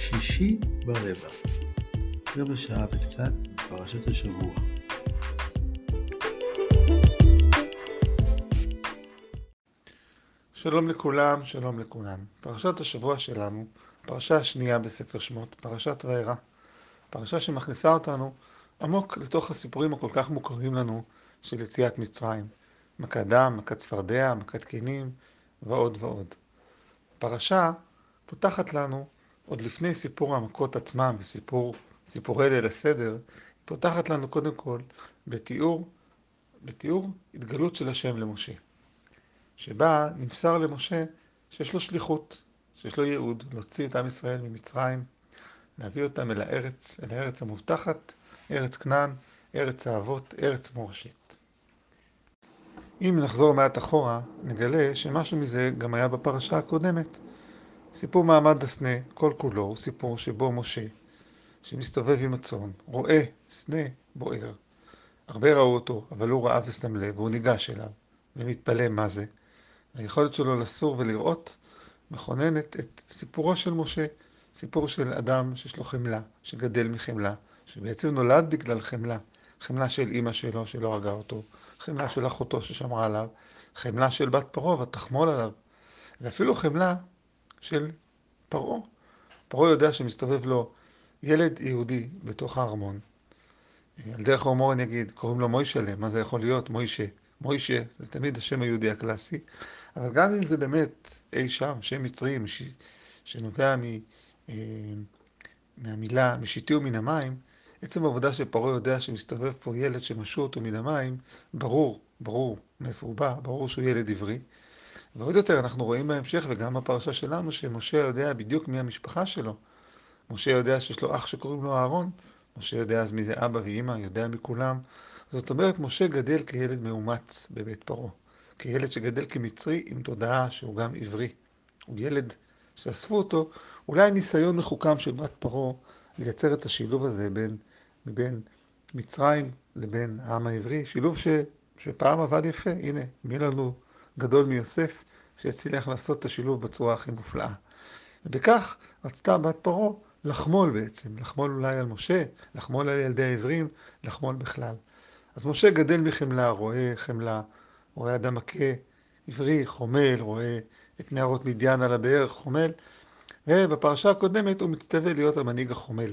שישי ברבע, רבע שעה וקצת, פרשת השבוע. שלום לכולם, שלום לכולם. פרשת השבוע שלנו, פרשה השנייה בספר שמות, פרשת וארא. פרשה שמכניסה אותנו עמוק לתוך הסיפורים הכל כך מוכרים לנו של יציאת מצרים. מכת דם, מכת צפרדע, מכת קינים ועוד ועוד. פרשה פותחת לנו, עוד לפני סיפור המכות עצמם וסיפור סיפורי ליל הסדר, פותחת לנו קודם כל בתיאור, בתיאור התגלות של השם למשה. שבה נמסר למשה שיש לו שליחות, שיש לו ייעוד, להוציא את עם ישראל ממצרים, להביא אותם אל הארץ, אל הארץ המובטחת, ארץ כנען, ארץ האבות, ארץ מורשת. אם נחזור מעט אחורה, נגלה שמשהו מזה גם היה בפרשה הקודמת. סיפור מעמד הסנה, כל כולו, הוא סיפור שבו משה, שמסתובב עם הצאן, רואה סנה בוער. הרבה ראו אותו, אבל הוא ראה ושם לב, והוא ניגש אליו, ומתפלא מה זה. היכולת שלו לסור ולראות מכוננת את סיפורו של משה, סיפור של אדם שיש לו חמלה, שגדל מחמלה, שבעצם נולד בגלל חמלה, חמלה של אימא שלו שלא הרגה אותו, חמלה של אחותו ששמרה עליו, חמלה של בת פרעה ותחמול עליו, ואפילו חמלה של פרעה. פרעה יודע שמסתובב לו ילד יהודי בתוך הארמון. על דרך ההומור אני אגיד, קוראים לו מוישלה, מה זה יכול להיות? מוישה. מוישה זה תמיד השם היהודי הקלאסי, אבל גם אם זה באמת אי שם, שם מצרי מש... שנובע מ... אה, מהמילה משיתי ומן המים, עצם העובדה שפרעה יודע שמסתובב פה ילד שמשו אותו מן המים, ברור, ברור מאיפה הוא בא, ברור שהוא ילד עברי. ועוד יותר אנחנו רואים בהמשך וגם בפרשה שלנו שמשה יודע בדיוק מי המשפחה שלו. משה יודע שיש לו אח שקוראים לו אהרון, משה יודע אז מי זה אבא ואימא, יודע מכולם. זאת אומרת, משה גדל כילד מאומץ בבית פרעה. כילד שגדל כמצרי עם תודעה שהוא גם עברי. הוא ילד שאספו אותו, אולי ניסיון מחוכם של בת פרעה לייצר את השילוב הזה בין, בין מצרים לבין העם העברי, שילוב ש, שפעם עבד יפה. הנה, מי לנו גדול מיוסף שהצליח לעשות את השילוב בצורה הכי מופלאה. ובכך רצתה בת פרעה לחמול בעצם, לחמול אולי על משה, לחמול על ילדי העברים, לחמול בכלל. אז משה גדל מחמלה, רואה חמלה, רואה אדם מכה עברי, חומל, רואה את נערות מדיין על הבאר, חומל, ובפרשה הקודמת הוא מצטווה להיות המנהיג החומל.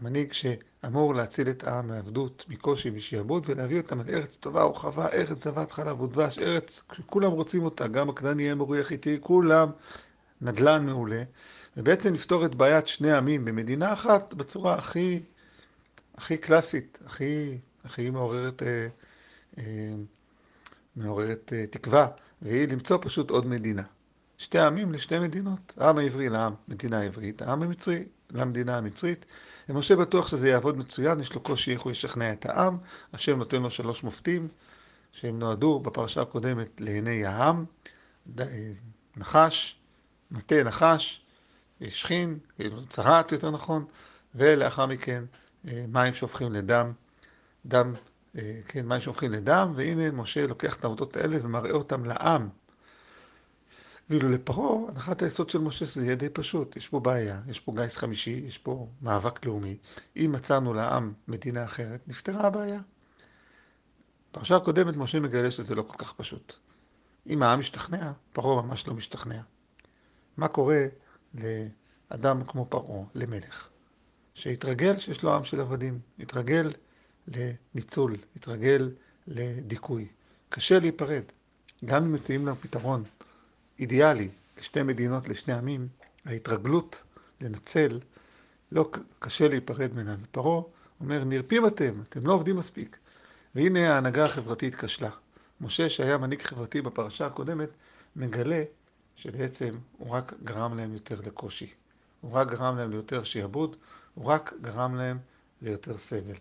המנהיג שאמור להציל את העם מעבדות, מקושי, משעבוד, ולהביא אותם אל ארץ טובה ורחבה, ארץ זבת חלב ודבש, ארץ שכולם רוצים אותה, גם הכנעני אמורי החיתי, כולם נדל"ן מעולה, ובעצם לפתור את בעיית שני עמים במדינה אחת בצורה הכי, הכי קלאסית, הכי, הכי מעוררת, אה, אה, מעוררת אה, תקווה, והיא למצוא פשוט עוד מדינה. שתי עמים לשתי מדינות, העם העברי לעם, מדינה עברית, העם המצרי למדינה המצרית. ומשה בטוח שזה יעבוד מצוין, יש לו קושי איך הוא ישכנע את העם, השם נותן לו שלוש מופתים, שהם נועדו בפרשה הקודמת לעיני העם, נחש, מטה נחש, שכין, כאילו צרעת יותר נכון, ולאחר מכן מים שהופכים לדם, דם, כן, מים שהופכים לדם, והנה משה לוקח את העבודות האלה ומראה אותם לעם. ואילו לפרעה, הנחת היסוד של משה זה יהיה די פשוט, יש פה בעיה, יש פה גיס חמישי, יש פה מאבק לאומי. אם מצאנו לעם מדינה אחרת, נפתרה הבעיה. בפרשה הקודמת משה מגלה שזה לא כל כך פשוט. אם העם משתכנע, פרעה ממש לא משתכנע. מה קורה לאדם כמו פרעה, למלך, שהתרגל שיש לו עם של עבדים, התרגל לניצול, התרגל לדיכוי. קשה להיפרד. גם אם מציעים לנו פתרון אידיאלי לשתי מדינות, לשני עמים, ההתרגלות לנצל, לא קשה להיפרד ממנה. ופרעה אומר, נרפים אתם, אתם לא עובדים מספיק. והנה ההנהגה החברתית כשלה. משה, שהיה מנהיג חברתי בפרשה הקודמת, מגלה שבעצם הוא רק גרם להם יותר לקושי. הוא רק גרם להם ליותר שיעבוד, הוא רק גרם להם ליותר סבל.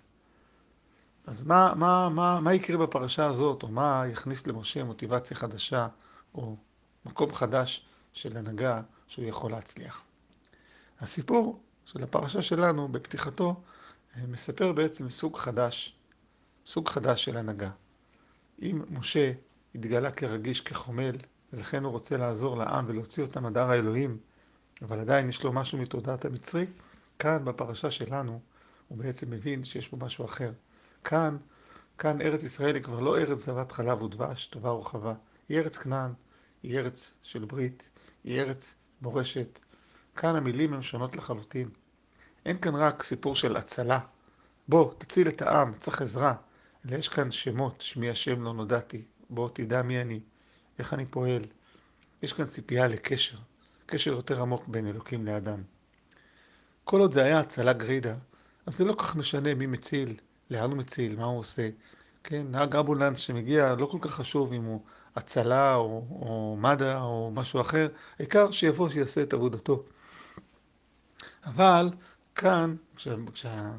אז מה, מה, מה, מה יקרה בפרשה הזאת, או מה יכניס למשה מוטיבציה חדשה, או מקום חדש של הנהגה שהוא יכול להצליח. הסיפור של הפרשה שלנו בפתיחתו מספר בעצם סוג חדש, סוג חדש של הנהגה. אם משה התגלה כרגיש, כחומל, ולכן הוא רוצה לעזור לעם ולהוציא אותם עד הר האלוהים, אבל עדיין יש לו משהו מתודעת המצרי. כאן בפרשה שלנו הוא בעצם מבין שיש פה משהו אחר. כאן, כאן ארץ ישראל היא כבר לא ארץ זבת חלב ודבש, טובה ורחבה. היא ארץ כנען, היא ארץ של ברית, היא ארץ מורשת. כאן המילים הן שונות לחלוטין. אין כאן רק סיפור של הצלה. בוא, תציל את העם, צריך עזרה. אלא יש כאן שמות, שמי השם לא נודעתי. בוא, תדע מי אני, איך אני פועל. יש כאן ציפייה לקשר, קשר יותר עמוק בין אלוקים לאדם. כל עוד זה היה הצלה גרידא, אז זה לא כך משנה מי מציל, לאן הוא מציל, מה הוא עושה. כן, נהג אמבולנס שמגיע, לא כל כך חשוב אם הוא הצלה או, או מד"א או משהו אחר, העיקר שיבוא שיעשה את עבודתו. אבל כאן, כשה, כשה,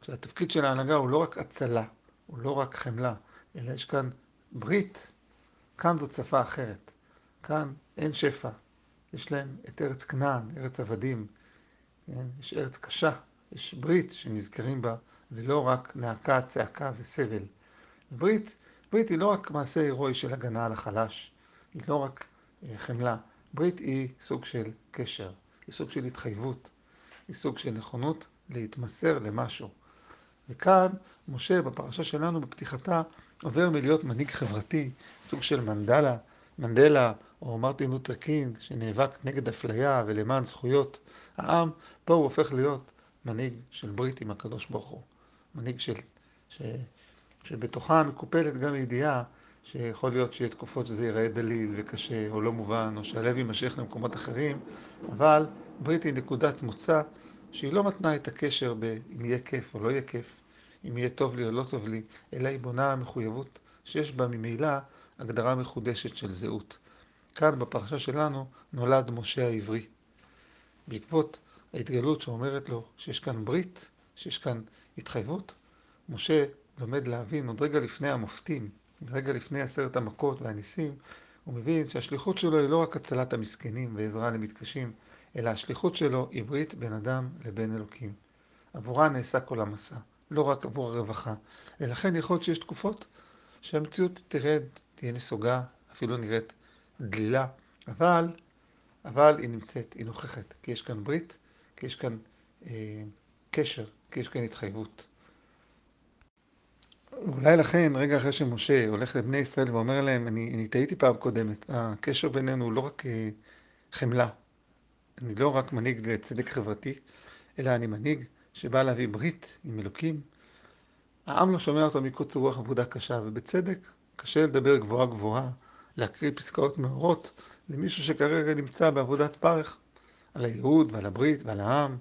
כשהתפקיד של ההנהגה הוא לא רק הצלה, הוא לא רק חמלה, אלא יש כאן ברית, כאן זאת שפה אחרת. כאן אין שפע, יש להם את ארץ כנען, ארץ עבדים, כן? יש ארץ קשה, יש ברית שנזכרים בה, ולא רק נאקה, צעקה וסבל. ברית, ברית היא לא רק מעשה הירואי של הגנה על החלש, היא לא רק אה, חמלה, ברית היא סוג של קשר, היא סוג של התחייבות, היא סוג של נכונות להתמסר למשהו. וכאן משה בפרשה שלנו בפתיחתה עובר מלהיות מנהיג חברתי, סוג של מנדלה, מנדלה או מרטין לותר קינג שנאבק נגד אפליה ולמען זכויות העם, פה הוא הופך להיות מנהיג של ברית עם הקדוש ברוך הוא. מנהיג של, ש, שבתוכה מקופלת גם ידיעה שיכול להיות שיהיה תקופות שזה ייראה דליל וקשה או לא מובן, או שהלב יימשך למקומות אחרים, אבל ברית היא נקודת מוצא שהיא לא מתנה את הקשר באם יהיה כיף או לא יהיה כיף, אם יהיה טוב לי או לא טוב לי, אלא היא בונה מחויבות שיש בה ממילא הגדרה מחודשת של זהות. כאן בפרשה שלנו נולד משה העברי. בעקבות ההתגלות שאומרת לו שיש כאן ברית, שיש כאן התחייבות, משה לומד להבין עוד רגע לפני המופתים, רגע לפני עשרת המכות והניסים, הוא מבין שהשליחות שלו היא לא רק הצלת המסכנים ועזרה למתקשים, אלא השליחות שלו היא ברית בין אדם לבין אלוקים. עבורה נעשה כל המסע, לא רק עבור הרווחה. ולכן יכול להיות שיש תקופות שהמציאות תרד, תהיה נסוגה, אפילו נראית דלילה, אבל, אבל היא נמצאת, היא נוכחת, כי יש כאן ברית, כי יש כאן אה, קשר, כי יש כאן התחייבות. אולי לכן, רגע אחרי שמשה הולך לבני ישראל ואומר להם, אני, אני טעיתי פעם קודמת, הקשר בינינו הוא לא רק אה, חמלה, אני לא רק מנהיג לצדק חברתי, אלא אני מנהיג שבא להביא ברית עם אלוקים. העם לא שומע אותו מקוצר רוח עבודה קשה, ובצדק, קשה לדבר גבוהה גבוהה, להקריא פסקאות מאורות למישהו שכרגע נמצא בעבודת פרך, על הייעוד ועל הברית ועל העם.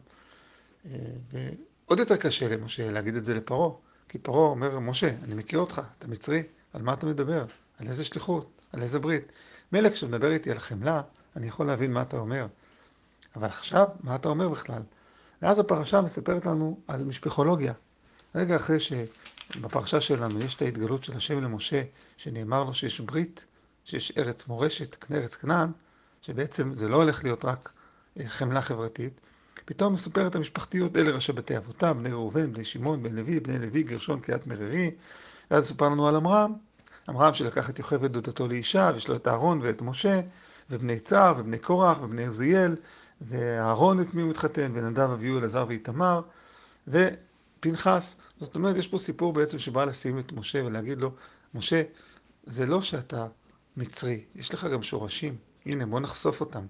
אה, ועוד יותר קשה למשה להגיד את זה לפרעה, כי פרעה אומר, משה, אני מכיר אותך, אתה מצרי, על מה אתה מדבר? על איזה שליחות? על איזה ברית? מילא כשאתה מדבר איתי על חמלה, אני יכול להבין מה אתה אומר. אבל עכשיו, מה אתה אומר בכלל? ואז הפרשה מספרת לנו על משפחולוגיה. רגע אחרי שבפרשה שלנו יש את ההתגלות של השם למשה, שנאמר לו שיש ברית, שיש ארץ מורשת, ארץ כנען, שבעצם זה לא הולך להיות רק אה, חמלה חברתית, פתאום מסופרת המשפחתיות, אלה ראשי בתי אבותם, בני ראובן, בני שמעון, בן לוי, בני לוי, גרשון, קריאת מררי, ואז סופר לנו על עמרם, עמרם שלקח את יוכבד דודתו לאישה, ויש לו את אהרון ואת משה, ובני צער, ובני קורח, ובני עוזיאל, ואהרון את מי הוא מתחתן, ונדב אביהו אלעזר ואיתמר, ופנחס. זאת אומרת, יש פה סיפור בעצם שבא לשים את משה ולהגיד לו, משה, זה לא שאתה מצרי, יש לך גם שורשים. הנה, בוא נחשוף אותם.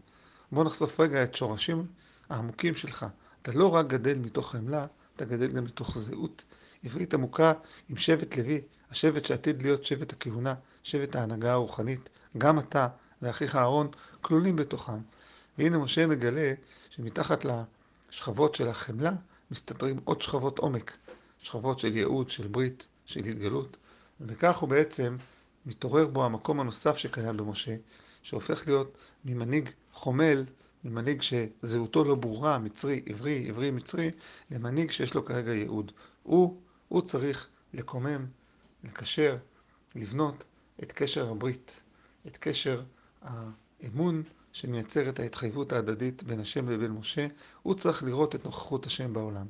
בוא נחשוף רגע את שורשים העמוקים שלך. אתה לא רק גדל מתוך חמלה, אתה גדל גם מתוך זהות עברית עמוקה עם שבט לוי, השבט שעתיד להיות שבט הכהונה, שבט ההנהגה הרוחנית. גם אתה ואחיך אהרון כלולים בתוכם. והנה משה מגלה שמתחת לשכבות של החמלה מסתתרים עוד שכבות עומק, שכבות של ייעוד, של ברית, של התגלות, וכך הוא בעצם מתעורר בו המקום הנוסף שקיים במשה, שהופך להיות ממנהיג חומל, ממנהיג שזהותו לא ברורה, מצרי, עברי, עברי, מצרי, למנהיג שיש לו כרגע ייעוד. הוא, הוא צריך לקומם, לקשר, לבנות את קשר הברית, את קשר האמון שמייצר את ההתחייבות ההדדית בין השם לבין משה, הוא צריך לראות את נוכחות השם בעולם.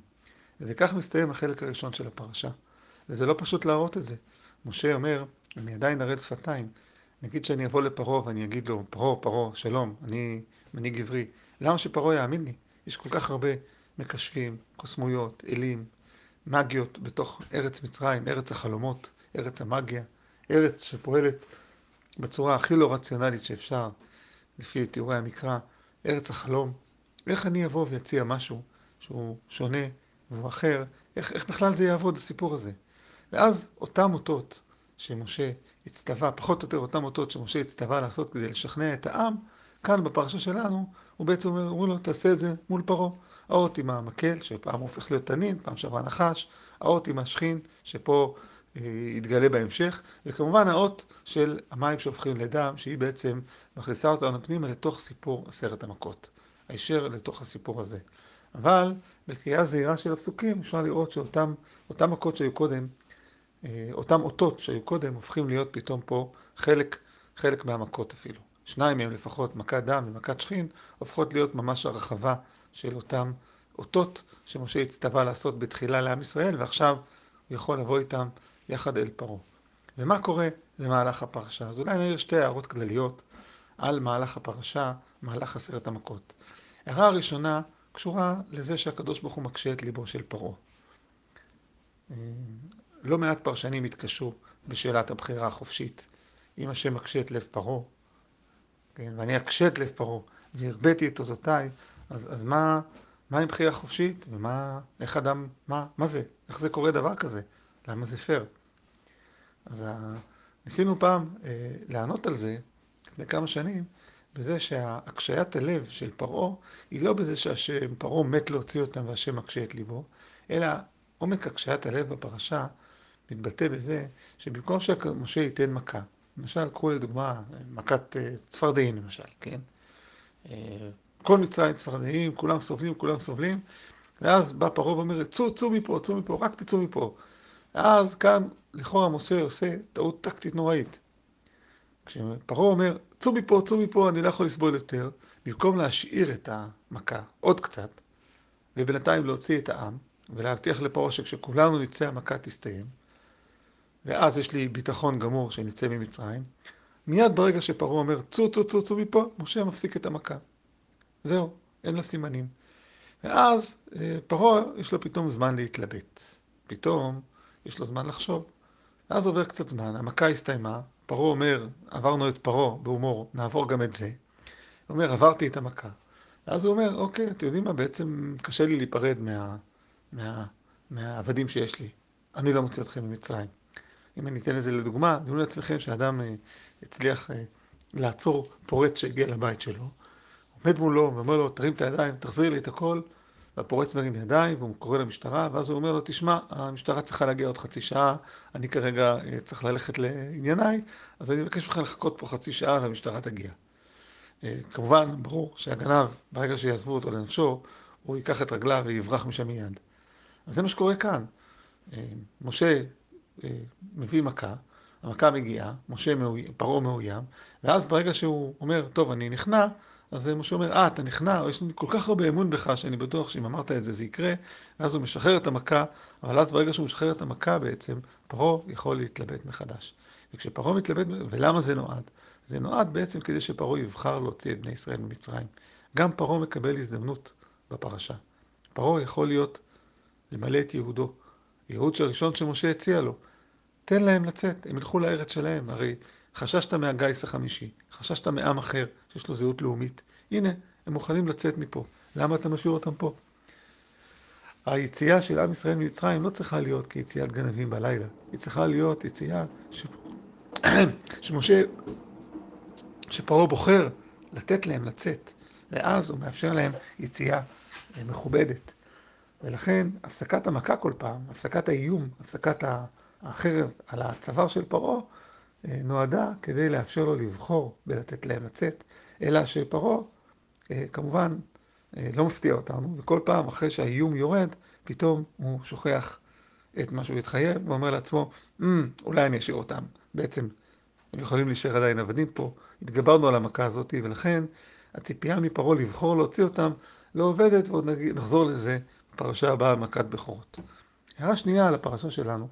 וכך מסתיים החלק הראשון של הפרשה. וזה לא פשוט להראות את זה. משה אומר, אני עדיין ערל שפתיים. נגיד שאני אבוא לפרעה ואני אגיד לו, פרעה, פרעה, שלום, אני מנהיג עברי, למה שפרעה יאמין לי? יש כל כך הרבה מקשפים, קוסמויות, אלים, מגיות בתוך ארץ מצרים, ארץ החלומות, ארץ המגיה, ארץ שפועלת בצורה הכי לא רציונלית שאפשר, לפי תיאורי המקרא, ארץ החלום. איך אני אבוא ואציע משהו שהוא שונה והוא אחר, איך, איך בכלל זה יעבוד הסיפור הזה? ואז אותם אותות שמשה הצטווה, פחות או יותר אותם אותות שמשה הצטווה לעשות כדי לשכנע את העם, כאן בפרשה שלנו, הוא בעצם אומר, אומרים לו, תעשה את זה מול פרעה. האות עם המקל, שפעם הופך להיות תנין, פעם שעברה נחש, האות עם השכין, שפה אה, יתגלה בהמשך, וכמובן האות של המים שהופכים לדם, שהיא בעצם מכניסה אותנו פנימה לתוך סיפור עשרת המכות, הישר לתוך הסיפור הזה. אבל בקריאה זהירה של הפסוקים אפשר לראות שאותם מכות שהיו קודם, אותם אותות שהיו קודם, הופכים להיות פתאום פה חלק, חלק מהמכות אפילו. שניים מהם לפחות, מכת דם ומכת שכין, הופכות להיות ממש הרחבה של אותם אותות שמשה הצטווה לעשות בתחילה לעם ישראל, ועכשיו הוא יכול לבוא איתם יחד אל פרעה. ומה קורה במהלך הפרשה? אז אולי נעיר שתי הערות כלליות על מהלך הפרשה, מהלך עשרת המכות. הערה הראשונה קשורה לזה שהקדוש ברוך הוא מקשה את ליבו של פרעה. אה, לא מעט פרשנים התקשו בשאלת הבחירה החופשית. אם השם מקשה את לב פרעה, כן, ואני אקשה את לב פרעה, והרביתי את אותותיי, אז, אז מה, מה עם בחירה חופשית? ומה, איך אדם, מה, מה זה? איך זה קורה דבר כזה? למה זה פייר? אז ה... ניסינו פעם אה, לענות על זה, לפני כמה שנים, בזה שהקשיית הלב של פרעה, היא לא בזה שהשם, פרעה מת להוציא אותם והשם מקשה את ליבו, אלא עומק הקשיית הלב בפרשה מתבטא בזה שבמקום שמשה ייתן מכה, למשל, קחו לדוגמה מכת אה, צפרדעים למשל, כן? אה, כל מצרים צפרדעים, כולם סובלים, כולם סובלים, ואז בא פרעה ואומר, צאו, צאו מפה, צאו מפה, רק תצאו מפה. ואז כאן, לכאורה משה עושה טעות טקטית נוראית. כשפרעה אומר, צאו מפה, צאו מפה, אני לא יכול לסבול יותר, במקום להשאיר את המכה עוד קצת, ובינתיים להוציא את העם, ולהבטיח לפרעה שכשכולנו נצא המכה תסתיים, ואז יש לי ביטחון גמור שנצא ממצרים, מיד ברגע שפרעה אומר, צאו, צאו, צאו, צאו מפה, משה מפסיק את המכה. זהו, אין לה סימנים. ואז אה, פרעה יש לו פתאום זמן להתלבט. פתאום יש לו זמן לחשוב. ואז עובר קצת זמן, המכה הסתיימה, פרעה אומר, עברנו את פרעה בהומור, נעבור גם את זה. הוא אומר, עברתי את המכה. ואז הוא אומר, אוקיי, אתם יודעים מה, בעצם קשה לי להיפרד מה, מה, מהעבדים שיש לי. אני לא מוציא אתכם ממצרים. אם אני אתן לזה לדוגמה, דמיינו לעצמכם שאדם אה, הצליח אה, לעצור פורץ שהגיע לבית שלו, עומד מולו ואומר לו, תרים את הידיים, תחזיר לי את הכל, והפורץ מרים ידיים, והוא קורא למשטרה, ואז הוא אומר לו, תשמע, המשטרה צריכה להגיע עוד חצי שעה, אני כרגע אה, צריך ללכת לענייניי, אז אני מבקש ממך לחכות פה חצי שעה והמשטרה תגיע. כמובן, ברור שהגנב, ברגע שיעזבו אותו לנפשו, הוא ייקח את רגליו ויברח משם מיד. אז זה מה שקורה כאן. משה מביא מכה, המכה מגיעה, משה מאוים, פרעה מאוים, ואז ברגע שהוא אומר, טוב, אני נכנע, אז משה אומר, אה, אתה נכנע, יש לי כל כך הרבה אמון בך, שאני בטוח שאם אמרת את זה, זה יקרה, ואז הוא משחרר את המכה, אבל אז ברגע שהוא משחרר את המכה בעצם, פרעה יכול להתלבט מחדש. וכשפרעה מתלבט, ולמה זה נועד? זה נועד בעצם כדי שפרעה יבחר להוציא את בני ישראל ממצרים. גם פרעה מקבל הזדמנות בפרשה. פרעה יכול להיות, למלא את יהודו. ייעוד הראשון שמשה הציע לו. תן להם לצאת, הם ילכו לארץ שלהם. הרי חששת מהגיס החמישי, חששת מעם אחר שיש לו זהות לאומית. הנה, הם מוכנים לצאת מפה. למה אתה משאיר אותם פה? היציאה של עם ישראל ממצרים לא צריכה להיות כיציאת גנבים בלילה. היא צריכה להיות יציאה ש... שמשה, שפרעה בוחר לתת להם לצאת, ואז הוא מאפשר להם יציאה מכובדת. ולכן הפסקת המכה כל פעם, הפסקת האיום, הפסקת החרב על הצוואר של פרעה, אה, נועדה כדי לאפשר לו לבחור בלתת להם לצאת, אלא שפרעה אה, כמובן אה, לא מפתיע אותנו, וכל פעם אחרי שהאיום יורד, פתאום הוא שוכח את מה שהוא התחייב, ואומר לעצמו, mm, אולי אני אשאיר אותם. בעצם הם יכולים להישאר עדיין עבדים פה, התגברנו על המכה הזאת, ולכן הציפייה מפרעה לבחור להוציא אותם לא עובדת, ועוד נחזור לזה בפרשה הבאה, מכת בכורות. הערה שנייה על הפרשה שלנו,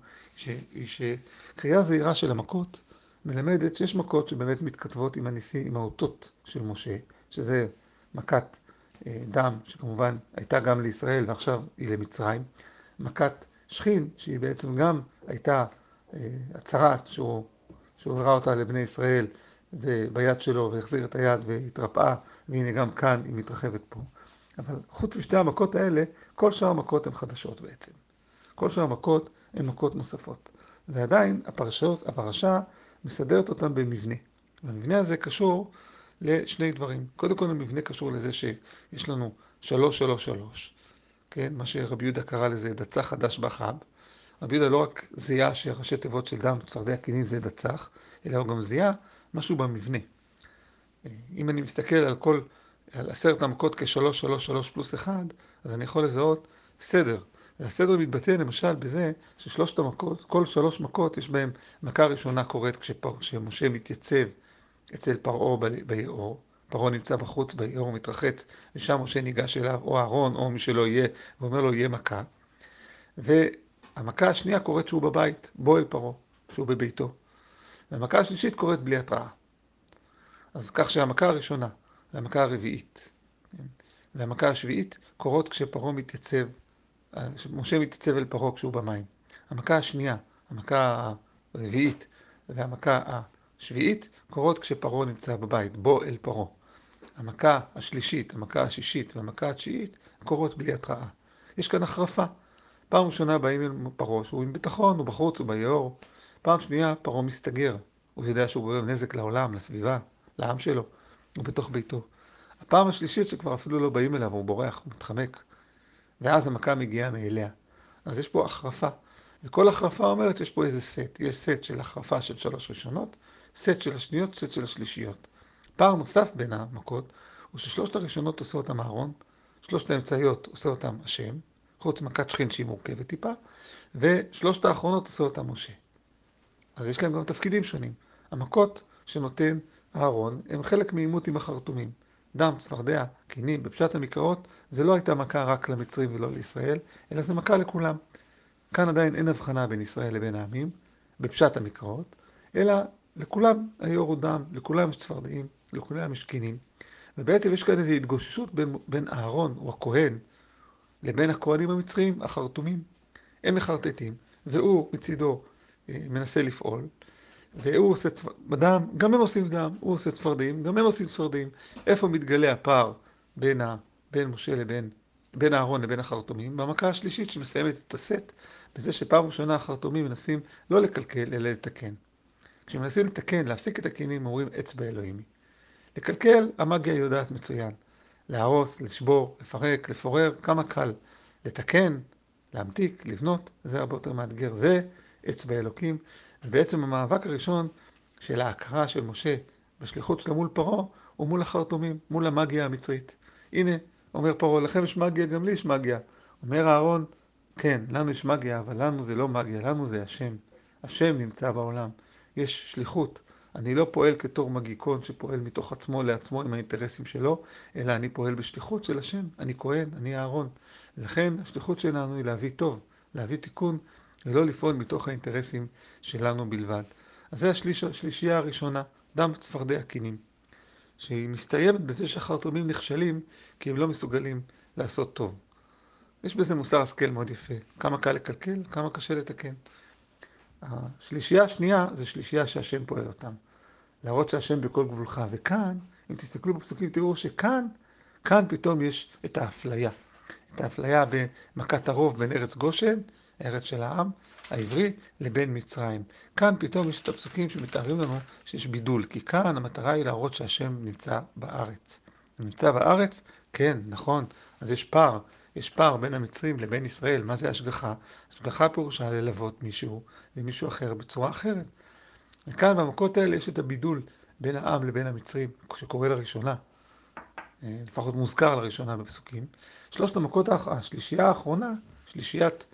היא שקריאה זהירה של המכות מלמדת שיש מכות שבאמת מתכתבות עם הניסים, עם האותות של משה, שזה מכת דם, שכמובן הייתה גם לישראל ועכשיו היא למצרים, מכת שכין, שהיא בעצם גם הייתה הצהרת שהוא, שהוא הראה אותה לבני ישראל ביד שלו והחזיר את היד והתרפאה, והנה גם כאן היא מתרחבת פה. אבל חוץ משתי המכות האלה, כל שאר המכות הן חדשות בעצם. כל שאר המכות הן מכות נוספות. ועדיין הפרשות, הפרשה מסדרת אותן במבנה. והמבנה הזה קשור לשני דברים. קודם כל המבנה קשור לזה שיש לנו שלוש שלוש שלוש, כן? מה שרבי יהודה קרא לזה דצה חדש בחב. רבי יהודה לא רק זיהה שראשי תיבות של דם צפרדע קינים זה דצח, אלא הוא גם זיהה משהו במבנה. אם אני מסתכל על כל, על עשרת המכות כשלוש שלוש שלוש פלוס אחד, אז אני יכול לזהות סדר. והסדר מתבטא למשל בזה ששלושת המכות, כל שלוש מכות יש בהם מכה ראשונה קורית כשמשה מתייצב אצל פרעה ביאור, פרעה נמצא בחוץ ביאור מתרחץ, ושם משה ניגש אליו, או אהרון, או מי שלא יהיה, ואומר לו, יהיה מכה. והמכה השנייה קורית שהוא בבית, בוא אל פרעה, שהוא בביתו. והמכה השלישית קורית בלי התראה. אז כך שהמכה הראשונה והמכה הרביעית והמכה השביעית קורות כשפרעה מתייצב, משה מתייצב אל פרעה כשהוא במים. המכה השנייה, המכה הרביעית והמכה השביעית קורות כשפרעה נמצא בבית, בוא אל פרעה. המכה השלישית, המכה השישית והמכה התשיעית קורות בלי התראה. יש כאן החרפה. פעם ראשונה באים אל פרעה שהוא עם ביטחון, הוא בחוץ, הוא ביאור. פעם שנייה פרעה מסתגר. הוא יודע שהוא גורם נזק לעולם, לסביבה, לעם שלו, הוא בתוך ביתו. הפעם השלישית שכבר אפילו לא באים אליו, הוא בורח, הוא מתחמק. ואז המכה מגיעה מאליה. אז יש פה החרפה. וכל החרפה אומרת שיש פה איזה סט. יש סט של החרפה של שלוש ראשונות, סט של השניות, סט של השלישיות. פער נוסף בין המכות הוא ששלושת הראשונות עושה אותם אהרון, שלושת האמצעיות עושה אותם השם, חוץ מכת שכין שהיא מורכבת טיפה, ושלושת האחרונות עושה אותם משה. אז יש להם גם תפקידים שונים. המכות שנותן אהרון הם חלק מעימות עם החרטומים. דם, צפרדע, קינים, בפשט המקראות, זה לא הייתה מכה רק למצרים ולא לישראל, אלא זה מכה לכולם. כאן עדיין אין הבחנה בין ישראל לבין העמים, בפשט המקראות, אלא לכולם היו הוא דם, לכולם יש צפרדעים, לכולם יש קינים. ובעצם יש כאן איזו התגוששות בין, בין אהרון, הוא הכהן, לבין הכהנים המצרים, החרטומים. הם מחרטטים, והוא מצידו אה, מנסה לפעול, והוא עושה דם, גם הם עושים דם, הוא עושה צפרדעים, גם הם עושים צפרדעים. איפה מתגלה הפער בין, ה, בין משה לבין, בין אהרון לבין החרטומים? במכה השלישית שמסיימת את הסט, בזה שפעם ראשונה החרטומים מנסים לא לקלקל, אלא לתקן. כשמנסים לתקן, להפסיק את הקינים, אומרים אצבע אלוהימי. לקלקל, המאגיה יודעת מצוין. להרוס, לשבור, לפרק, לפורר, כמה קל. לתקן, להמתיק, לבנות, זה הרבה יותר מאתגר. זה אצבע אלוקים. ובעצם המאבק הראשון של ההכרה של משה בשליחות שלו מול פרעה, הוא מול החרטומים, מול המאגיה המצרית. הנה, אומר פרעה, לכם יש מאגיה, גם לי יש מאגיה. אומר אהרון, כן, לנו יש מאגיה, אבל לנו זה לא מאגיה, לנו זה השם. השם נמצא בעולם. יש שליחות. אני לא פועל כתור מגיקון שפועל מתוך עצמו לעצמו עם האינטרסים שלו, אלא אני פועל בשליחות של השם. אני כהן, אני אהרון. לכן השליחות שלנו היא להביא טוב, להביא תיקון, ולא לפעול מתוך האינטרסים שלנו בלבד. אז השליש, השלישייה הראשונה, דם צפרדע קינים, שהיא מסתיימת בזה שהחרטומים נכשלים כי הם לא מסוגלים לעשות טוב. יש בזה מוסר השכל מאוד יפה, כמה קל לקלקל, כמה קשה לתקן. השלישייה השנייה זה שלישייה שהשם פועל אותם. להראות שהשם בכל גבולך. וכאן, אם תסתכלו בפסוקים, תראו שכאן, כאן פתאום יש את האפליה. את האפליה במכת הרוב בין ארץ גושן ארץ של העם העברי, לבין מצרים. כאן פתאום יש את הפסוקים שמתארים לנו שיש בידול, כי כאן המטרה היא להראות שהשם נמצא בארץ. הוא נמצא בארץ? כן, נכון, אז יש פער, יש פער בין המצרים לבין ישראל. מה זה השגחה? השגחה פירושה ללוות מישהו ומישהו אחר בצורה אחרת. וכאן במכות האלה יש את הבידול בין העם לבין המצרים, שקורה לראשונה, אה, לפחות מוזכר לראשונה בפסוקים. שלושת המכות, השלישייה האחרונה, שלישיית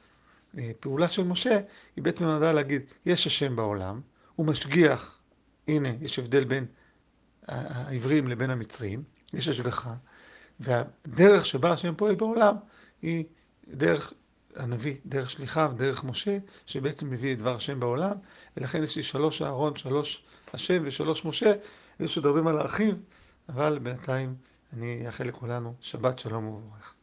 פעולה של משה היא בעצם נועדה להגיד, יש השם בעולם, הוא משגיח, הנה, יש הבדל בין העברים לבין המצרים, יש השגחה, והדרך שבה השם פועל בעולם היא דרך הנביא, דרך שליחיו, דרך משה, שבעצם מביא את דבר השם בעולם, ולכן יש לי שלוש אהרון, שלוש השם ושלוש משה, ויש עוד הרבה מה להרחיב, אבל בינתיים אני אאחל לכולנו שבת שלום ומבורך.